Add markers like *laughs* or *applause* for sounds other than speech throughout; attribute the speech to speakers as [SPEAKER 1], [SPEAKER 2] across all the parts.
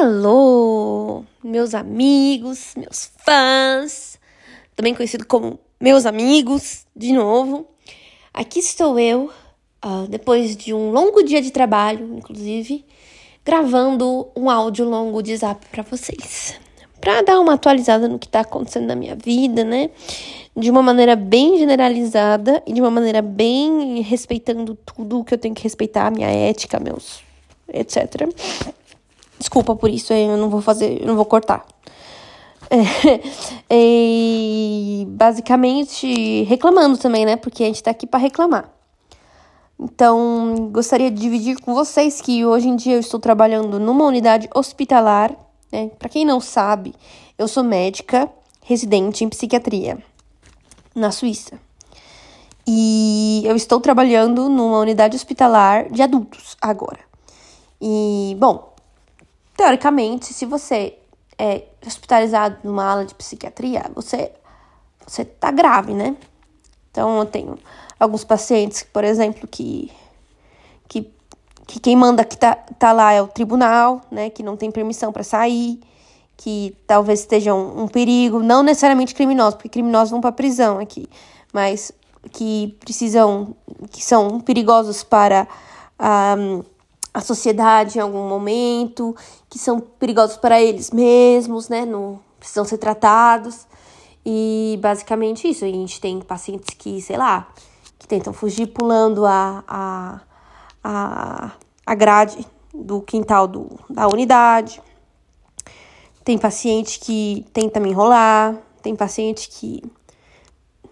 [SPEAKER 1] Alô, meus amigos, meus fãs, também conhecido como meus amigos, de novo. Aqui estou eu, uh, depois de um longo dia de trabalho, inclusive, gravando um áudio longo de zap para vocês. Para dar uma atualizada no que está acontecendo na minha vida, né? De uma maneira bem generalizada e de uma maneira bem respeitando tudo que eu tenho que respeitar, minha ética, meus etc. Desculpa por isso, eu não vou fazer, eu não vou cortar. *laughs* É, e basicamente reclamando também, né? Porque a gente tá aqui para reclamar. Então, gostaria de dividir com vocês que hoje em dia eu estou trabalhando numa unidade hospitalar. Né? Para quem não sabe, eu sou médica residente em psiquiatria na Suíça. E eu estou trabalhando numa unidade hospitalar de adultos agora. E, bom, teoricamente, se você é hospitalizado numa ala de psiquiatria, você, você tá grave, né? Então, eu tenho alguns pacientes, por exemplo, que, que, que quem manda que tá, tá lá é o tribunal, né? Que não tem permissão para sair, que talvez estejam um, um perigo, não necessariamente criminosos, porque criminosos vão para prisão aqui, mas que precisam, que são perigosos para. Um, a sociedade em algum momento, que são perigosos para eles mesmos, né? Não precisam ser tratados. E basicamente isso. A gente tem pacientes que, sei lá, que tentam fugir pulando a, a, a, a grade do quintal do, da unidade. Tem paciente que tenta me enrolar. Tem paciente que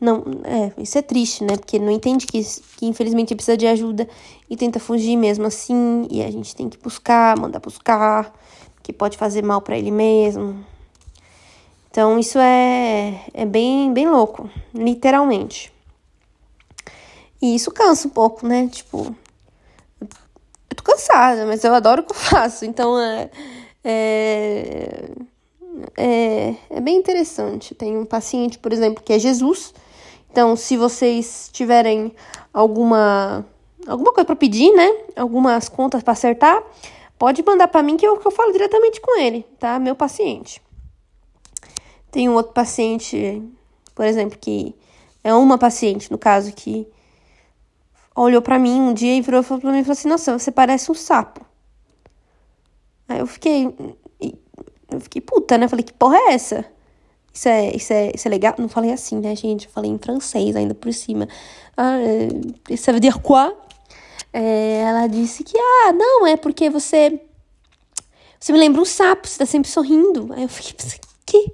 [SPEAKER 1] não, é, isso é triste, né? Porque não entende que, que infelizmente precisa de ajuda e tenta fugir mesmo assim, e a gente tem que buscar, mandar buscar, que pode fazer mal para ele mesmo. Então isso é, é bem, bem louco, literalmente. E isso cansa um pouco, né? Tipo, eu tô cansada, mas eu adoro o que eu faço, então é, é, é, é bem interessante. Tem um paciente, por exemplo, que é Jesus então, se vocês tiverem alguma alguma coisa para pedir, né? Algumas contas para acertar, pode mandar para mim que eu, que eu falo diretamente com ele, tá? Meu paciente. Tem um outro paciente, por exemplo, que é uma paciente, no caso, que olhou para mim um dia e virou para mim e falou assim: Nossa, você parece um sapo. Aí eu fiquei. Eu fiquei puta, né? Falei: Que porra é essa? Isso é, isso, é, isso é legal? Não falei assim, né, gente? Eu falei em francês ainda por cima. Ah, isso veut dire quoi? É, ela disse que, ah, não, é porque você. Você me lembra um sapo, você tá sempre sorrindo. Aí eu fiquei, que?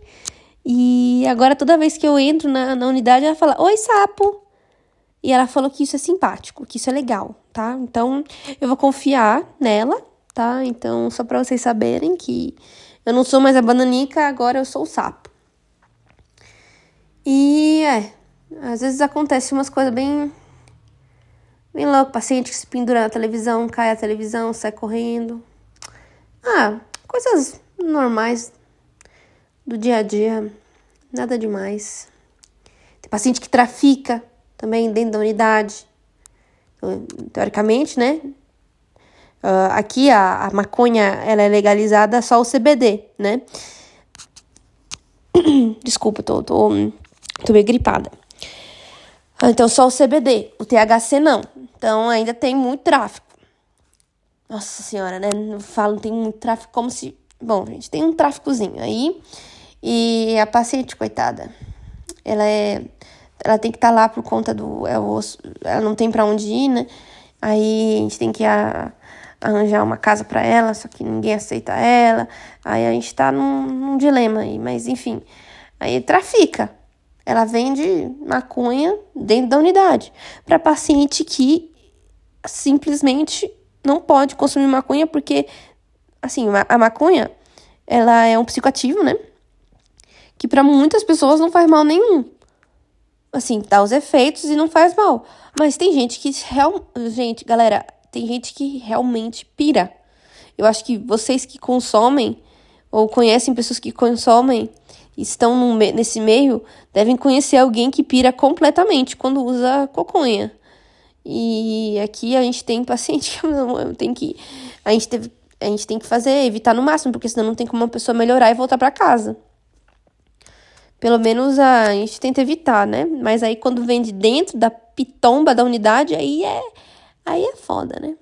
[SPEAKER 1] E agora, toda vez que eu entro na, na unidade, ela fala, oi, sapo. E ela falou que isso é simpático, que isso é legal, tá? Então, eu vou confiar nela, tá? Então, só pra vocês saberem que eu não sou mais a bananica, agora eu sou o sapo. E é, às vezes acontece umas coisas bem. Bem louco, paciente que se pendura na televisão, cai a televisão, sai correndo. Ah, coisas normais do dia a dia, nada demais. Tem paciente que trafica também dentro da unidade. Teoricamente, né? Uh, aqui a, a maconha ela é legalizada só o CBD, né? *coughs* Desculpa, tô, tô Tô meio gripada. Ah, então, só o CBD. O THC não. Então, ainda tem muito tráfico. Nossa senhora, né? Não falo, tem muito tráfico como se. Bom, gente, tem um tráficozinho aí. E a paciente, coitada, ela é. Ela tem que estar tá lá por conta do. É o, ela não tem para onde ir, né? Aí a gente tem que a, arranjar uma casa para ela, só que ninguém aceita ela. Aí a gente tá num, num dilema aí, mas enfim. Aí trafica. Ela vende maconha dentro da unidade para paciente que simplesmente não pode consumir maconha porque assim, a maconha ela é um psicoativo, né? Que para muitas pessoas não faz mal nenhum. Assim, dá os efeitos e não faz mal. Mas tem gente que real, gente, galera, tem gente que realmente pira. Eu acho que vocês que consomem ou conhecem pessoas que consomem estão nesse meio devem conhecer alguém que pira completamente quando usa coconha. E aqui a gente tem paciente que *laughs* tem que. A gente teve. a gente tem que fazer, evitar no máximo, porque senão não tem como uma pessoa melhorar e voltar para casa. Pelo menos a, a gente tenta evitar, né? Mas aí quando vem de dentro da pitomba da unidade, aí é, aí é foda, né?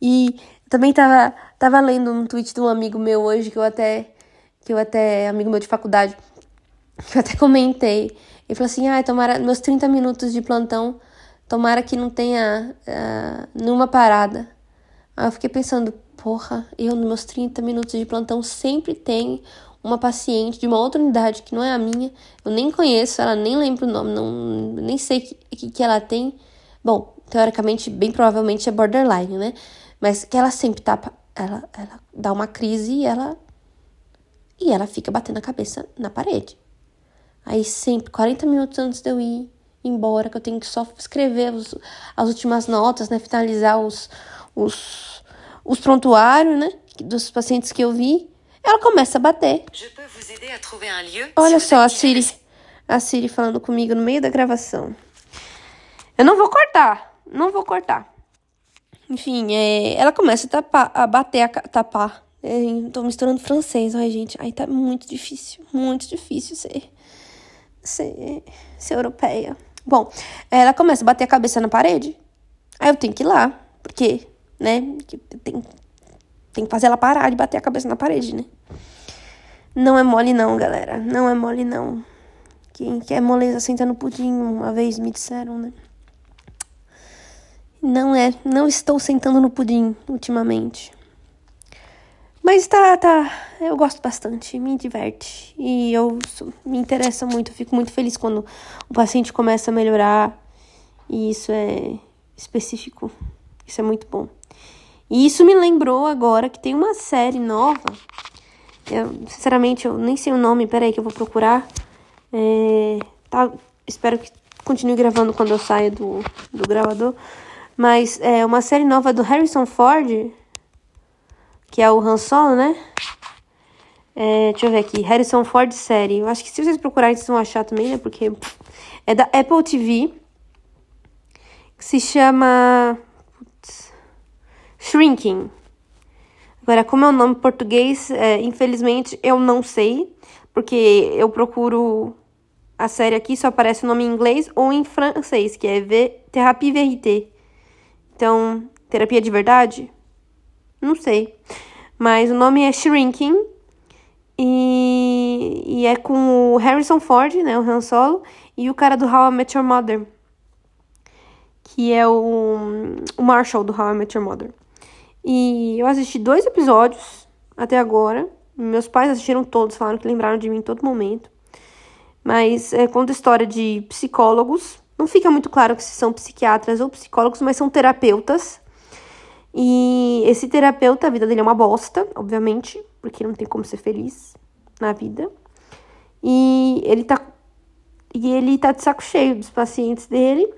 [SPEAKER 1] E também tava, tava lendo um tweet de um amigo meu hoje, que eu até, que eu até, amigo meu de faculdade, que eu até comentei. Ele falou assim, ah, tomara, meus 30 minutos de plantão, tomara que não tenha uh, nenhuma parada. Aí eu fiquei pensando, porra, eu nos meus 30 minutos de plantão sempre tenho uma paciente de uma outra unidade que não é a minha, eu nem conheço ela, nem lembro o nome, não, nem sei o que, que, que ela tem. Bom, teoricamente, bem provavelmente é borderline, né? Mas que ela sempre tá. Ela, ela dá uma crise e ela. E ela fica batendo a cabeça na parede. Aí sempre, 40 minutos antes de eu ir embora, que eu tenho que só escrever os, as últimas notas, né? Finalizar os, os, os prontuários, né? Dos pacientes que eu vi. Ela começa a bater. Olha só a Siri. A Siri falando comigo no meio da gravação. Eu não vou cortar. Não vou cortar. Enfim, é, ela começa a, tapar, a bater, a tapar. É, tô misturando francês, ai, gente. Ai, tá muito difícil. Muito difícil ser, ser, ser europeia. Bom, ela começa a bater a cabeça na parede. Aí eu tenho que ir lá. Porque, né? Tem, tem que fazer ela parar de bater a cabeça na parede, né? Não é mole não, galera. Não é mole não. Quem quer moleza senta no pudim, uma vez me disseram, né? Não é, não estou sentando no pudim ultimamente. Mas tá, tá, eu gosto bastante, me diverte. E eu me interessa muito, eu fico muito feliz quando o paciente começa a melhorar. E isso é específico. Isso é muito bom. E isso me lembrou agora que tem uma série nova. Eu, sinceramente, eu nem sei o nome, peraí que eu vou procurar. É, tá, espero que continue gravando quando eu saia do, do gravador. Mas é uma série nova do Harrison Ford, que é o Han Solo, né? É, deixa eu ver aqui, Harrison Ford série. Eu acho que se vocês procurarem, vocês vão achar também, né? Porque é da Apple TV, que se chama putz, Shrinking. Agora, como é o nome português, é, infelizmente eu não sei, porque eu procuro a série aqui, só aparece o nome em inglês ou em francês, que é v Thérapie Vérité. Então, terapia de verdade? Não sei. Mas o nome é Shrinking. E, e é com o Harrison Ford, né? O Han Solo. E o cara do How I Met Your Mother. Que é o, o Marshall do How I Met Your Mother. E eu assisti dois episódios até agora. Meus pais assistiram todos, falaram que lembraram de mim em todo momento. Mas é, conta a história de psicólogos não fica muito claro se são psiquiatras ou psicólogos, mas são terapeutas. E esse terapeuta, a vida dele é uma bosta, obviamente, porque não tem como ser feliz na vida. E ele tá e ele tá de saco cheio dos pacientes dele.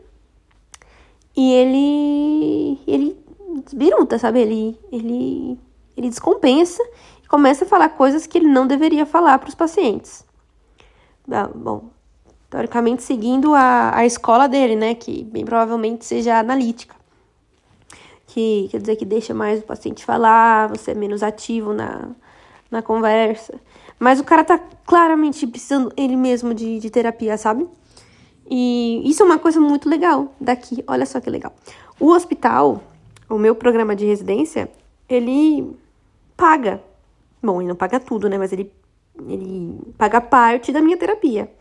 [SPEAKER 1] E ele ele desbiruta, sabe? Ele ele ele descompensa e começa a falar coisas que ele não deveria falar para os pacientes. Ah, bom, teoricamente seguindo a, a escola dele, né? Que bem provavelmente seja analítica. Que quer dizer que deixa mais o paciente falar, você é menos ativo na, na conversa. Mas o cara tá claramente precisando ele mesmo de, de terapia, sabe? E isso é uma coisa muito legal daqui. Olha só que legal. O hospital, o meu programa de residência, ele paga. Bom, ele não paga tudo, né? Mas ele, ele paga parte da minha terapia.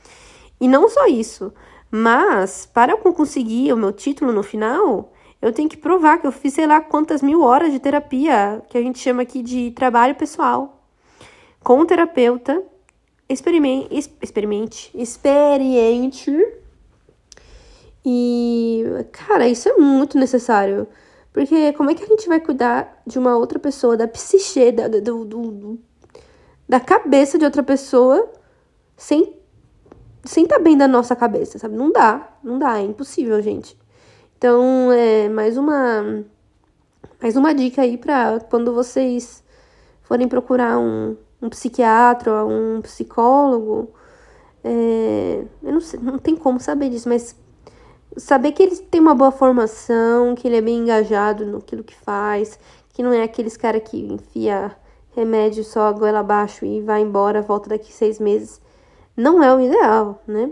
[SPEAKER 1] E não só isso, mas para eu conseguir o meu título no final, eu tenho que provar que eu fiz sei lá quantas mil horas de terapia, que a gente chama aqui de trabalho pessoal, com um terapeuta, experimente, experimente, experiente. E, cara, isso é muito necessário. Porque como é que a gente vai cuidar de uma outra pessoa, da psique, da, do, do, do da cabeça de outra pessoa, sem sem estar tá bem da nossa cabeça, sabe? Não dá, não dá, é impossível, gente. Então, é mais uma mais uma dica aí para quando vocês forem procurar um, um psiquiatra, um psicólogo, é, eu não sei, não tem como saber disso, mas saber que ele tem uma boa formação, que ele é bem engajado no que faz, que não é aqueles cara que enfia remédio só a goela abaixo e vai embora, volta daqui seis meses. Não é o ideal, né?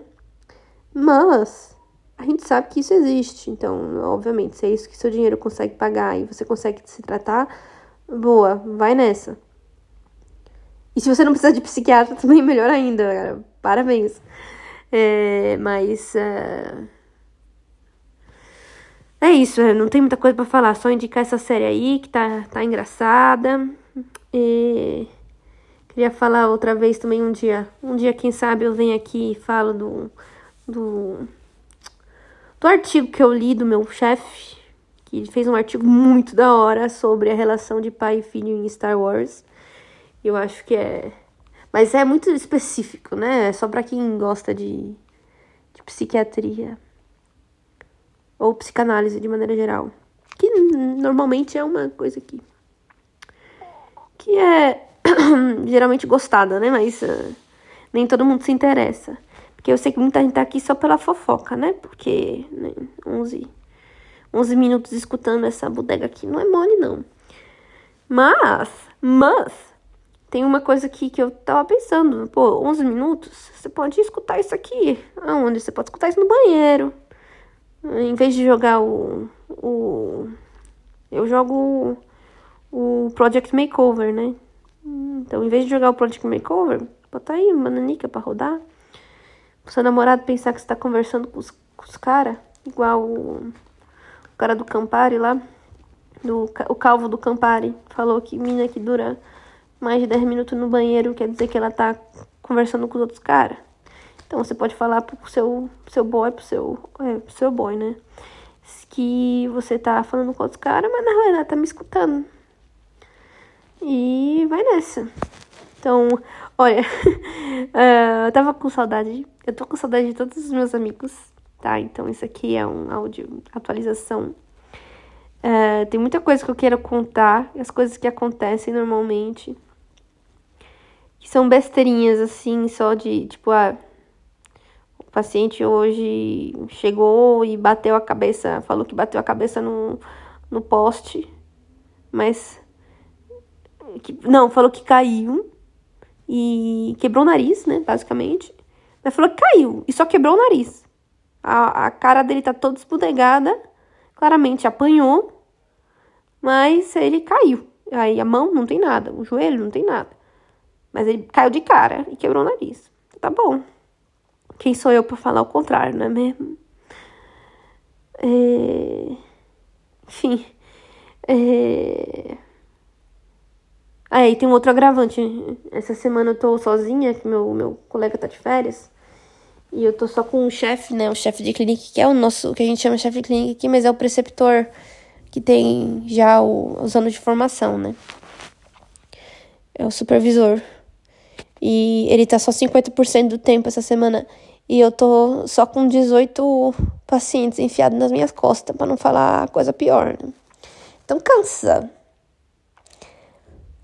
[SPEAKER 1] Mas a gente sabe que isso existe. Então, obviamente, se é isso que seu dinheiro consegue pagar e você consegue se tratar, boa, vai nessa. E se você não precisar de psiquiatra, *laughs* também melhor ainda, cara. Parabéns. É, mas. Uh... É isso, é, não tem muita coisa para falar, só indicar essa série aí que tá, tá engraçada. E queria falar outra vez também um dia. Um dia, quem sabe, eu venho aqui e falo do, do, do artigo que eu li do meu chefe, que fez um artigo muito da hora sobre a relação de pai e filho em Star Wars. Eu acho que é. Mas é muito específico, né? É só para quem gosta de, de psiquiatria ou psicanálise de maneira geral. Que normalmente é uma coisa que. que é *coughs* geralmente gostada, né? Mas uh, nem todo mundo se interessa. Porque eu sei que muita gente tá aqui só pela fofoca, né? Porque né, 11, 11 minutos escutando essa bodega aqui não é mole, não. Mas, mas, tem uma coisa aqui que eu tava pensando. Pô, 11 minutos, você pode escutar isso aqui. Aonde? Você pode escutar isso no banheiro em vez de jogar o. o eu jogo o, o Project Makeover, né? Então, em vez de jogar o Project Makeover, bota aí uma nanica pra rodar. Seu namorado pensar que você tá conversando com os, com os caras, igual o, o, cara do Campari lá, do, o calvo do Campari, falou que mina que dura mais de 10 minutos no banheiro quer dizer que ela tá conversando com os outros caras. Então você pode falar pro seu, seu boy, pro seu, é, pro seu boy, né? Que você tá falando com outros caras, mas na realidade tá me escutando. E vai nessa. Então, olha, uh, *laughs* eu tava com saudade, eu tô com saudade de todos os meus amigos, tá? Então, isso aqui é um áudio atualização. Uh, tem muita coisa que eu quero contar, as coisas que acontecem normalmente, que são besteirinhas, assim, só de, tipo, ah, paciente hoje chegou e bateu a cabeça, falou que bateu a cabeça no, no poste, mas. Que, não, falou que caiu e quebrou o nariz, né, basicamente. Mas falou que caiu e só quebrou o nariz. A, a cara dele tá toda esbudegada, claramente apanhou, mas ele caiu. Aí a mão não tem nada, o joelho não tem nada. Mas ele caiu de cara e quebrou o nariz. Tá bom. Quem sou eu para falar o contrário, não é mesmo? É... Enfim. É... Aí tem um outro agravante. Essa semana eu tô sozinha, que meu, meu colega tá de férias. E eu tô só com o chefe, né? O chefe de clínica, que é o nosso, que a gente chama chefe de clínica aqui, mas é o preceptor que tem já o, os anos de formação, né? É o supervisor. E ele tá só 50% do tempo essa semana. E eu tô só com 18 pacientes enfiados nas minhas costas, para não falar coisa pior, né? Então cansa.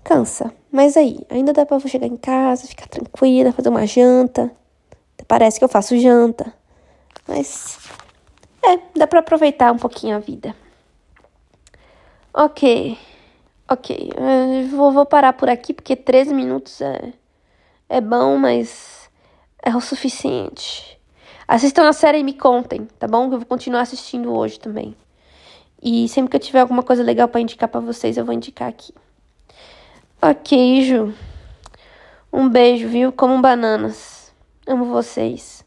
[SPEAKER 1] Cansa. Mas aí, ainda dá pra chegar em casa, ficar tranquila, fazer uma janta. Parece que eu faço janta. Mas é, dá pra aproveitar um pouquinho a vida. Ok. Ok. Eu vou, vou parar por aqui porque 13 minutos é, é bom, mas é o suficiente. Assistam a série e me contem, tá bom? Eu vou continuar assistindo hoje também. E sempre que eu tiver alguma coisa legal para indicar para vocês, eu vou indicar aqui. Ok, Ju. Um beijo, viu? Como bananas. Amo vocês.